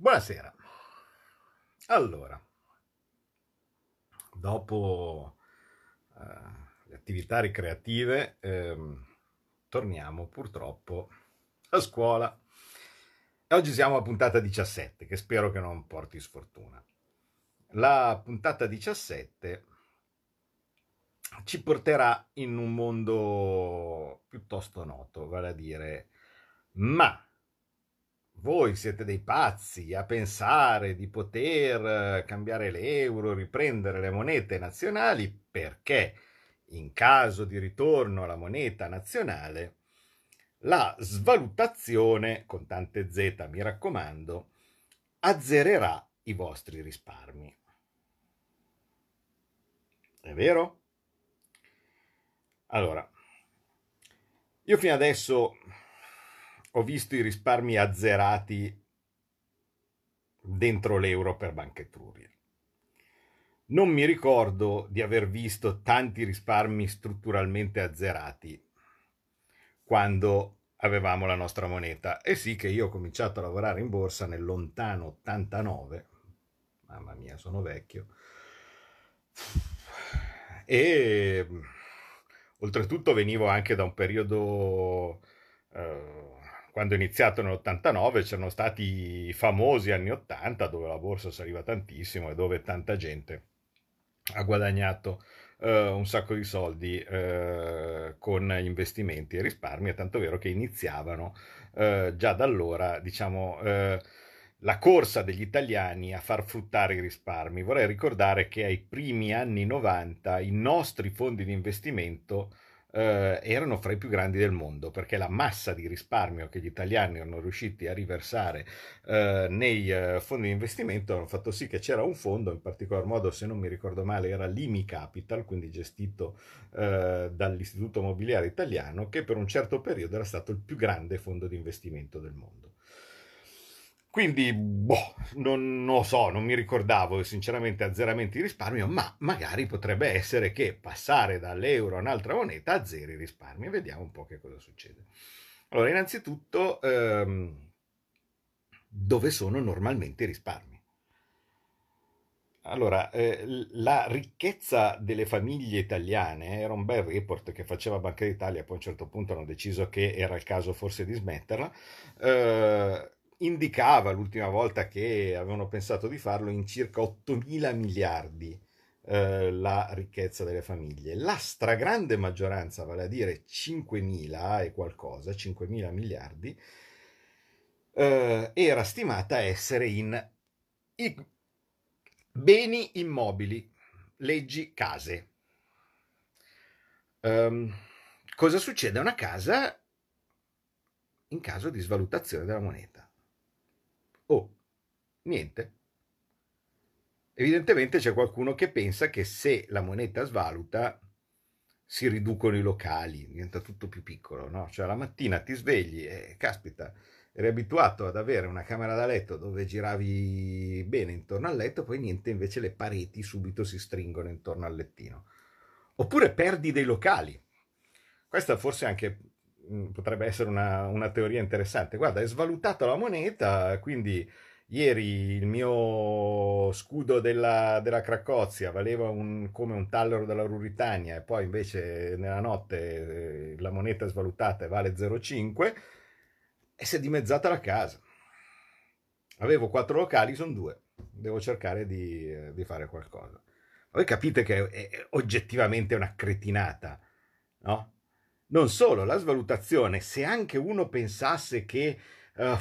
Buonasera. Allora, dopo eh, le attività ricreative, ehm, torniamo purtroppo a scuola. E oggi siamo a puntata 17, che spero che non porti sfortuna. La puntata 17 ci porterà in un mondo piuttosto noto, vale a dire, ma voi siete dei pazzi a pensare di poter cambiare l'euro, riprendere le monete nazionali perché in caso di ritorno alla moneta nazionale la svalutazione, con tante Z mi raccomando, azzererà i vostri risparmi. È vero? Allora, io fino adesso ho visto i risparmi azzerati dentro l'euro per Banca Etruria. Non mi ricordo di aver visto tanti risparmi strutturalmente azzerati quando avevamo la nostra moneta. E sì che io ho cominciato a lavorare in borsa nel lontano 89, mamma mia sono vecchio, e oltretutto venivo anche da un periodo... Eh, quando è iniziato nell'89 c'erano stati i famosi anni 80 dove la borsa saliva tantissimo e dove tanta gente ha guadagnato uh, un sacco di soldi uh, con investimenti e risparmi, è tanto vero che iniziavano uh, già da allora, diciamo, la corsa degli italiani a far fruttare i risparmi. Vorrei ricordare che ai primi anni 90 i nostri fondi di investimento eh, erano fra i più grandi del mondo perché la massa di risparmio che gli italiani erano riusciti a riversare eh, nei eh, fondi di investimento hanno fatto sì che c'era un fondo, in particolar modo se non mi ricordo male era l'IMI Capital, quindi gestito eh, dall'Istituto Mobiliare Italiano, che per un certo periodo era stato il più grande fondo di investimento del mondo. Quindi, boh, non, lo so, non mi ricordavo sinceramente azzeramenti di risparmio, ma magari potrebbe essere che passare dall'euro a un'altra moneta azzeri i risparmi. Vediamo un po' che cosa succede. Allora, innanzitutto, ehm, dove sono normalmente i risparmi? Allora, eh, la ricchezza delle famiglie italiane era un bel report che faceva Banca d'Italia, poi a un certo punto hanno deciso che era il caso forse di smetterla. Eh, indicava l'ultima volta che avevano pensato di farlo in circa 8 mila miliardi eh, la ricchezza delle famiglie. La stragrande maggioranza, vale a dire 5 mila e qualcosa, 5 mila miliardi, eh, era stimata essere in beni immobili, leggi case. Um, cosa succede a una casa in caso di svalutazione della moneta? Oh, niente. Evidentemente c'è qualcuno che pensa che se la moneta svaluta si riducono i locali, diventa tutto più piccolo, no? Cioè la mattina ti svegli e caspita, eri abituato ad avere una camera da letto dove giravi bene intorno al letto, poi niente, invece le pareti subito si stringono intorno al lettino. Oppure perdi dei locali. Questa forse anche Mm, potrebbe essere una, una, teoria interessante. Guarda, è svalutata la moneta, quindi ieri il mio scudo della, della Cracozia valeva un, come un tallero della Ruritania e poi invece nella notte eh, la moneta è svalutata e vale 0,5 e si è dimezzata la casa. Avevo quattro locali, sono due. Devo cercare di, eh, di fare qualcosa. Voi capite che è, è oggettivamente una cretinata, no? Non solo, la svalutazione, se anche uno pensasse che uh,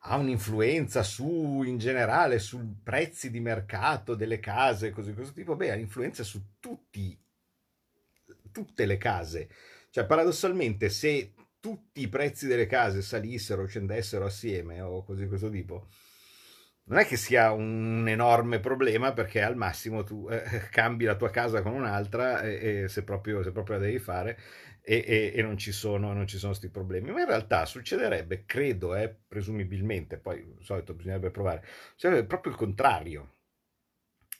ha un'influenza su, in generale, sui prezzi di mercato delle case, così questo tipo, beh, ha influenza su tutti, tutte le case. Cioè, paradossalmente, se tutti i prezzi delle case salissero o scendessero assieme o così questo tipo, non è che sia un enorme problema perché al massimo tu eh, cambi la tua casa con un'altra e, e se, proprio, se, proprio, la devi fare e, e, non ci sono questi problemi. Ma in realtà succederebbe, credo, eh, presumibilmente, poi di solito bisognerebbe provare, succederebbe proprio il contrario.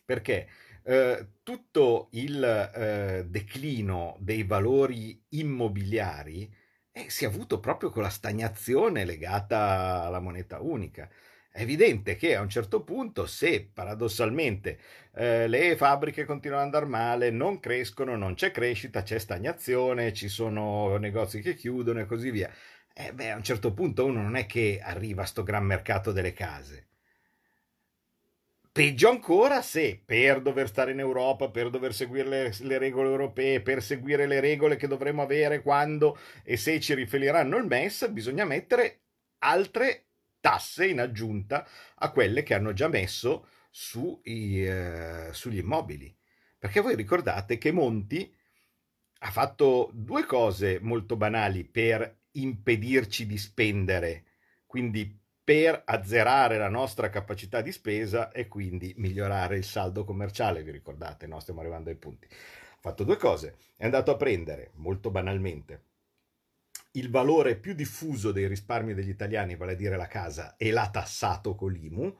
Perché eh, tutto il eh, declino dei valori immobiliari eh, si è avuto proprio con la stagnazione legata alla moneta unica È evidente che a un certo punto, se paradossalmente eh, le fabbriche continuano ad andare male, non crescono, non c'è crescita, c'è stagnazione, ci sono negozi che chiudono e così via, eh, beh, a un certo punto uno non è che arriva a sto gran mercato delle case. Peggio ancora se per dover stare in Europa, per dover seguire le, le, regole europee, per seguire le regole che dovremo avere quando e se ci riferiranno il MES, bisogna mettere altre tasse in aggiunta a quelle che hanno già messo sui, eh, sugli immobili. Perché voi ricordate che Monti ha fatto due cose molto banali per impedirci di spendere, quindi per azzerare la nostra capacità di spesa e quindi migliorare il saldo commerciale, vi ricordate, no? stiamo arrivando ai punti. Ha fatto due cose, è andato a prendere, molto banalmente, il valore più diffuso dei risparmi degli italiani, vale a dire la casa, e l'ha tassato con l'IMU,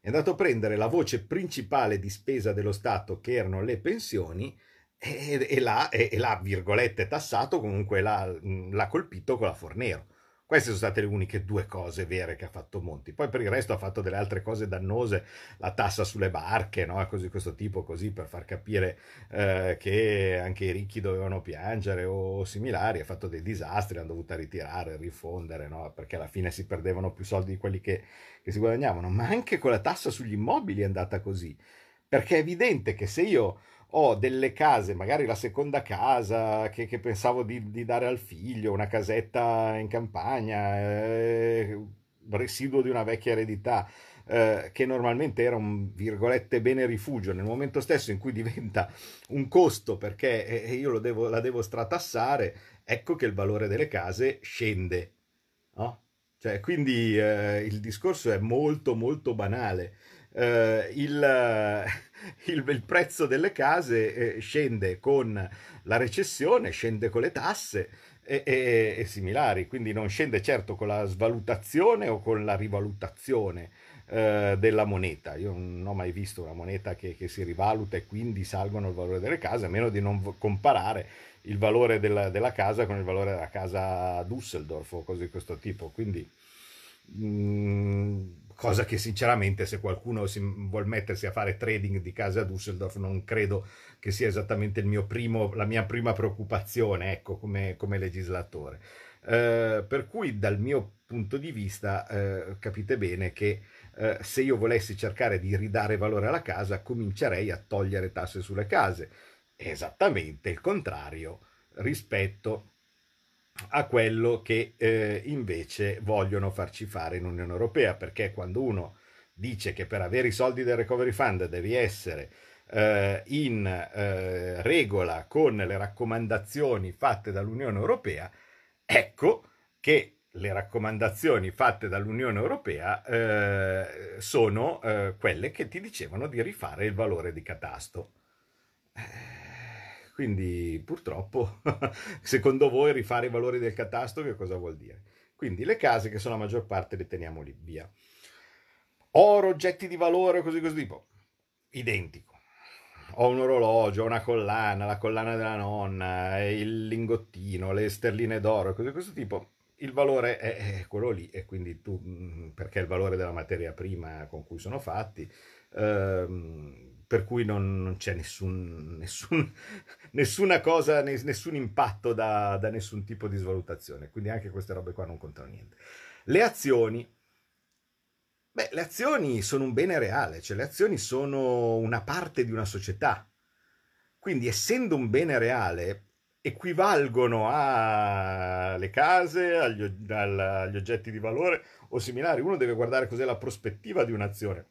è andato a prendere la voce principale di spesa dello Stato, che erano le pensioni, e, e, l'ha, e, e l'ha, virgolette, tassato, comunque l'ha, l'ha colpito con la Fornero. Queste sono state le uniche due cose vere che ha fatto Monti. Poi per il resto ha fatto delle altre cose dannose, la tassa sulle barche, no? cose di questo tipo, così per far capire eh, che anche i ricchi dovevano piangere o similari. Ha fatto dei disastri, hanno dovuto ritirare, rifondere, no? perché alla fine si perdevano più soldi di quelli che, che si guadagnavano. Ma anche con la tassa sugli immobili è andata così. Perché è evidente che se io ho delle case, magari la seconda casa che, che pensavo di, di, dare al figlio, una casetta in campagna, eh, residuo di una vecchia eredità, eh, che normalmente era un virgolette bene rifugio, nel momento stesso in cui diventa un costo perché eh, io devo, la devo stratassare, ecco che il valore delle case scende. No? Cioè, quindi eh, il discorso è molto molto banale eh, il, il, il, prezzo delle case eh, scende con la recessione, scende con le tasse e, e, e, similari, quindi non scende certo con la svalutazione o con la rivalutazione eh, della moneta. Io non ho mai visto una moneta che, che, si rivaluta e quindi salgono il valore delle case, a meno di non comparare il valore della, della casa con il valore della casa a Düsseldorf o cose di questo tipo. Quindi mm, cosa che sinceramente se qualcuno si vuol mettersi a fare trading di casa a Düsseldorf non credo che sia esattamente primo, la mia prima preoccupazione, ecco, come, come legislatore. Eh, per cui dal mio punto di vista eh, capite bene che eh, se io volessi cercare di ridare valore alla casa comincerei a togliere tasse sulle case, esattamente il contrario rispetto a quello che eh, invece vogliono farci fare in Unione Europea, perché quando uno dice che per avere i soldi del Recovery Fund devi essere eh, in eh, regola con le raccomandazioni fatte dall'Unione Europea, ecco che le raccomandazioni fatte dall'Unione Europea eh, sono eh, quelle che ti dicevano di rifare il valore di catasto. Eh, quindi purtroppo, secondo voi, rifare i valori del catasto che cosa vuol dire? Quindi le case che sono la maggior parte le teniamo lì, via. Oro, oggetti di valore, così così tipo. Identico. Ho un orologio, una collana, la collana della nonna, il lingottino, le sterline d'oro, così questo tipo. Il valore è, quello lì e quindi tu, mm, perché il valore della materia prima con cui sono fatti, ehm, per cui non, non c'è nessun, nessun, nessuna cosa, nessun impatto da, da, nessun tipo di svalutazione, quindi anche queste robe qua non contano niente. Le azioni, beh, le azioni sono un bene reale, cioè le azioni sono una parte di una società, quindi essendo un bene reale equivalgono alle case, agli, agli oggetti di valore o similari, uno deve guardare cos'è la prospettiva di un'azione.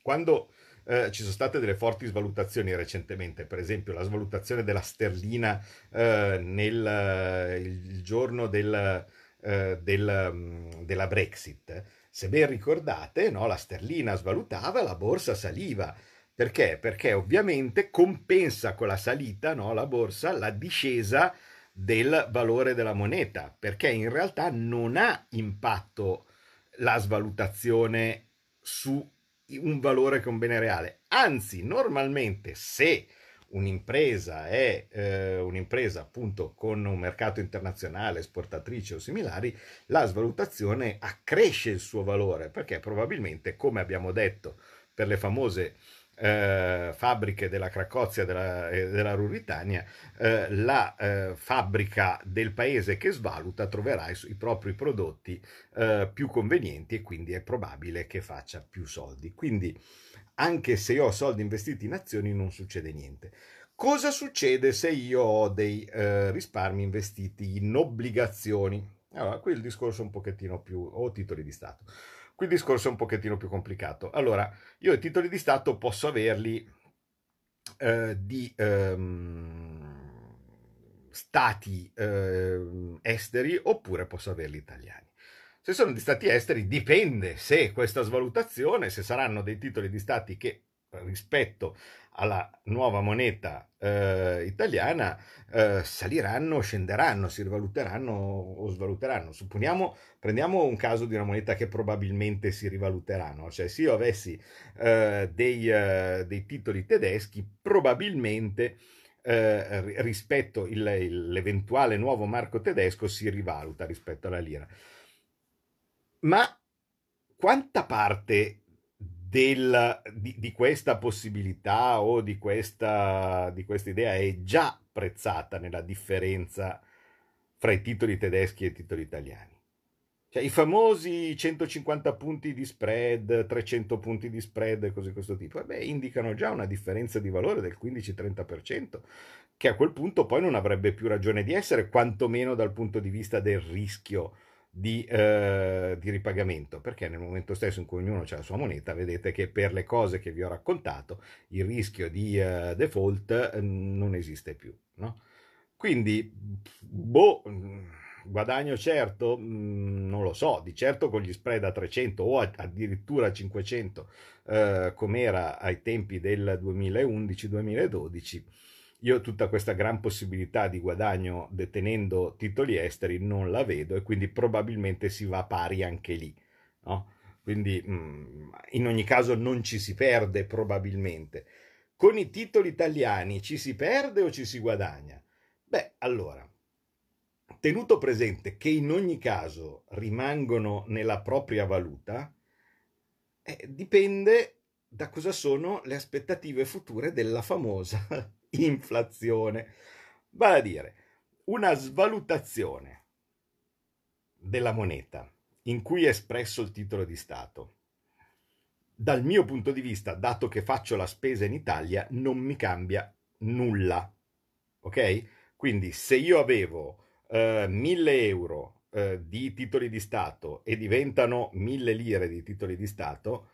Quando eh, ci sono state delle forti svalutazioni recentemente, per esempio la svalutazione della sterlina eh, nel eh, il giorno del, eh, del, mm, della Brexit. Se ben ricordate, no, la sterlina svalutava, la borsa saliva. Perché? Perché ovviamente compensa con la salita, no, la borsa, la discesa del valore della moneta, perché in realtà non ha impatto la svalutazione su un valore che un bene reale. Anzi, normalmente se un'impresa è eh, un'impresa appunto con un mercato internazionale, esportatrice o similari, la svalutazione accresce il suo valore perché probabilmente, come abbiamo detto per le famose eh, fabbriche della Cracozia e della, della Ruritania, eh, la eh, fabbrica del paese che svaluta troverà i, i propri prodotti eh, più convenienti e quindi è probabile che faccia più soldi. Quindi anche se io ho soldi investiti in azioni non succede niente. Cosa succede se io ho dei eh, risparmi investiti in obbligazioni? Allora, qui il discorso è un pochettino più, o titoli di Stato. Qui il discorso è un pochettino più complicato. Allora, io i titoli di Stato posso averli eh, di ehm, stati eh, esteri oppure posso averli italiani. Se sono di stati esteri dipende se questa svalutazione, se saranno dei titoli di stati che rispetto alla nuova moneta eh, italiana eh, saliranno, scenderanno, si rivaluteranno o svaluteranno. Supponiamo, prendiamo un caso di una moneta che probabilmente si rivaluteranno, cioè se io avessi eh, dei, eh, dei, titoli tedeschi, probabilmente eh, rispetto il, l'eventuale nuovo marco tedesco si rivaluta rispetto alla lira. Ma quanta parte del, di, di, questa possibilità o di questa, di questa idea è già prezzata nella differenza fra i titoli tedeschi e i titoli italiani? Cioè, i famosi 150 punti di spread, 300 punti di spread e cose di questo tipo, eh beh, indicano già una differenza di valore del 15-30%, che a quel punto poi non avrebbe più ragione di essere, quantomeno dal punto di vista del rischio di, eh, di, ripagamento, perché nel momento stesso in cui ognuno ha la sua moneta, vedete che per le cose che vi ho raccontato il rischio di eh, default eh, non esiste più. No? Quindi, boh, guadagno certo, mm, non lo so, di certo con gli spread a 300 o addirittura a 500, eh, come era ai tempi del 2011-2012 io tutta questa gran possibilità di guadagno detenendo titoli esteri non la vedo e quindi probabilmente si va pari anche lì. No? Quindi mm, in ogni caso non ci si perde probabilmente. Con i titoli italiani ci si perde o ci si guadagna? Beh, allora, tenuto presente che in ogni caso rimangono nella propria valuta, eh, dipende da cosa sono le aspettative future della famosa inflazione. Vale a dire, una svalutazione della moneta in cui è espresso il titolo di Stato. Dal mio punto di vista, dato che faccio la spesa in Italia, non mi cambia nulla. Ok? Quindi se io avevo eh, 1000 euro eh, di titoli di Stato e diventano 1000 lire di titoli di Stato,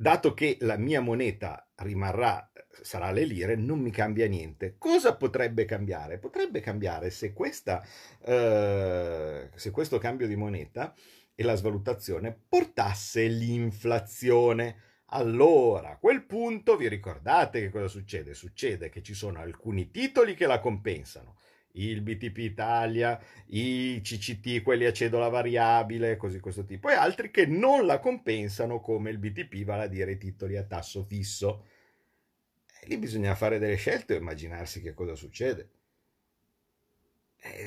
dato che la mia moneta rimarrà, sarà le lire, non mi cambia niente. Cosa potrebbe cambiare? Potrebbe cambiare se, questa, eh, se questo cambio di moneta e la svalutazione portasse l'inflazione. Allora, a quel punto vi ricordate che cosa succede? Succede che ci sono alcuni titoli che la compensano il BTP Italia, i CCT, quelli a cedola variabile, così questo tipo, e altri che non la compensano come il BTP, vale a dire i titoli a tasso fisso. E lì bisogna fare delle scelte e immaginarsi che cosa succede.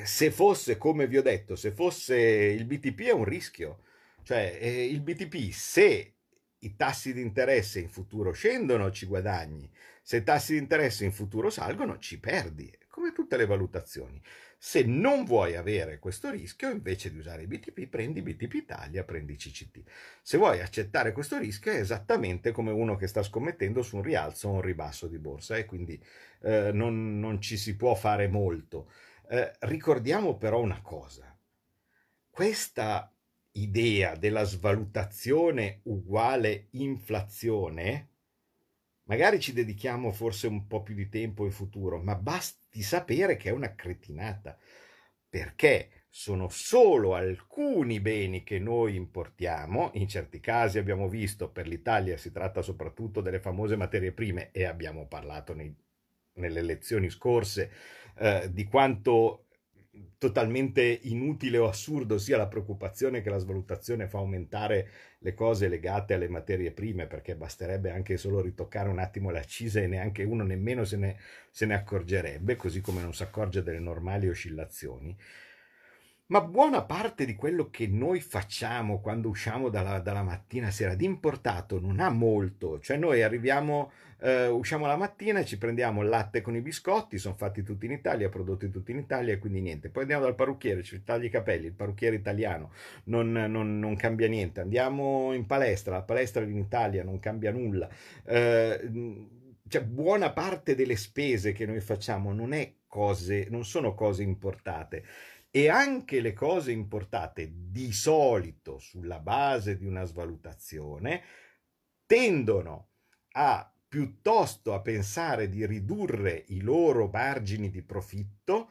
se fosse, come vi ho detto, se fosse il BTP è un rischio, cioè eh, il BTP se i tassi di interesse in futuro scendono ci guadagni, se i tassi di interesse in futuro salgono ci perdi come tutte le valutazioni. Se non vuoi avere questo rischio, invece di usare i BTP, prendi BTP Italia, prendi CCT. Se vuoi accettare questo rischio è esattamente come uno che sta scommettendo su un rialzo o un ribasso di borsa e quindi eh, non, non, ci si può fare molto. Eh, ricordiamo però una cosa, questa idea della svalutazione uguale inflazione Magari ci dedichiamo forse un po' più di tempo in futuro, ma basti sapere che è una cretinata, perché sono solo alcuni beni che noi importiamo, in certi casi abbiamo visto per l'Italia si tratta soprattutto delle famose materie prime e abbiamo parlato nei, nelle lezioni scorse eh, di quanto totalmente inutile o assurdo sia la preoccupazione che la svalutazione fa aumentare le cose legate alle materie prime, perché basterebbe anche solo ritoccare un attimo le accise e neanche uno nemmeno se ne, se ne accorgerebbe, così come non si accorge delle normali oscillazioni. Ma buona parte di quello che noi facciamo quando usciamo dalla, dalla mattina sera di importato non ha molto, cioè noi arriviamo, eh, usciamo la mattina e ci prendiamo il latte con i biscotti, sono fatti tutti in Italia, prodotti tutti in Italia quindi niente. Poi andiamo dal parrucchiere, ci taglia i capelli, il parrucchiere italiano non, non, non cambia niente. Andiamo in palestra, la palestra in Italia non cambia nulla. Eh, cioè, buona parte delle spese che noi facciamo non, cose, non sono cose importate e anche le cose importate di solito sulla base di una svalutazione tendono a piuttosto a pensare di ridurre i loro margini di profitto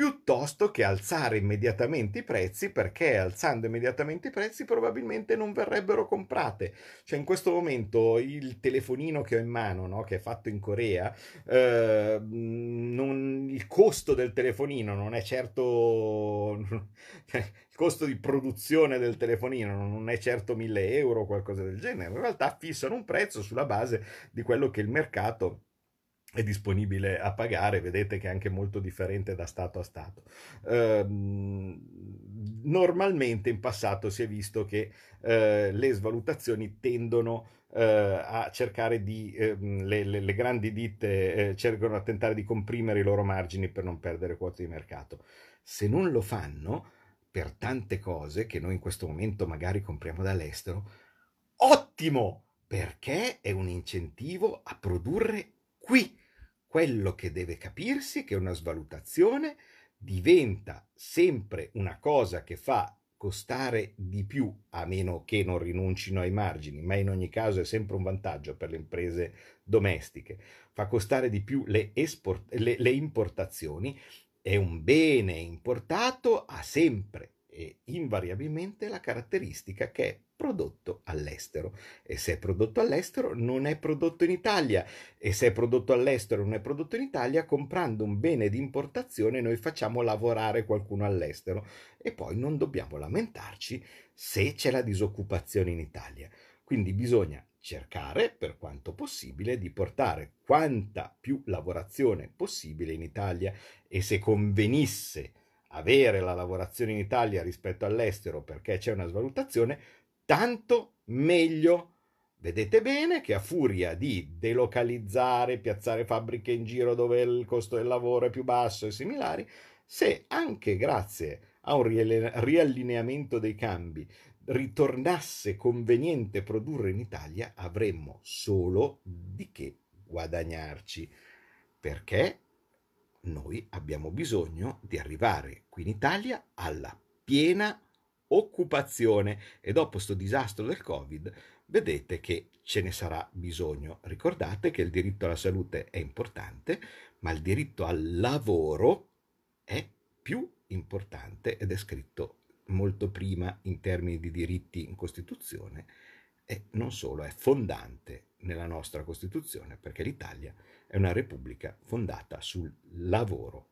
piuttosto che alzare immediatamente i prezzi perché alzando immediatamente i prezzi probabilmente non verrebbero comprate. Cioè in questo momento il telefonino che ho in mano, no, che è fatto in Corea, eh, non, il costo del telefonino non è certo... il costo di produzione del telefonino non è certo 1000 euro o qualcosa del genere, in realtà fissano un prezzo sulla base di quello che il mercato è disponibile a pagare, vedete che è anche molto differente da Stato a Stato. Eh, normalmente in passato si è visto che eh, le svalutazioni tendono eh, a cercare di, ehm, le, le, le, grandi ditte eh, cercano a tentare di comprimere i loro margini per non perdere quote di mercato. Se non lo fanno, per tante cose che noi in questo momento magari compriamo dall'estero, ottimo! Perché è un incentivo a produrre qui quello che deve capirsi è che una svalutazione diventa sempre una cosa che fa costare di più, a meno che non rinuncino ai margini, ma in ogni caso è sempre un vantaggio per le imprese domestiche, fa costare di più le, esport- le, le importazioni e un bene importato ha sempre e invariabilmente la caratteristica che è prodotto all'estero. E se è prodotto all'estero non è prodotto in Italia. E se è prodotto all'estero non è prodotto in Italia comprando un bene di importazione noi facciamo lavorare qualcuno all'estero. E poi non dobbiamo lamentarci se c'è la disoccupazione in Italia. Quindi bisogna cercare per quanto possibile di portare quanta più lavorazione possibile in Italia. E se convenisse avere la lavorazione in Italia rispetto all'estero perché c'è una svalutazione, tanto meglio. Vedete bene che a furia di delocalizzare, piazzare fabbriche in giro dove il costo del lavoro è più basso e similari, se anche grazie a un riallineamento dei cambi ritornasse conveniente produrre in Italia, avremmo solo di che guadagnarci. Perché? noi abbiamo bisogno di arrivare qui in Italia alla piena occupazione e dopo questo disastro del Covid vedete che ce ne sarà bisogno. Ricordate che il diritto alla salute è importante, ma il diritto al lavoro è più importante ed è scritto molto prima in termini di diritti in Costituzione e non solo, è fondante nella nostra Costituzione perché l'Italia è una repubblica fondata sul lavoro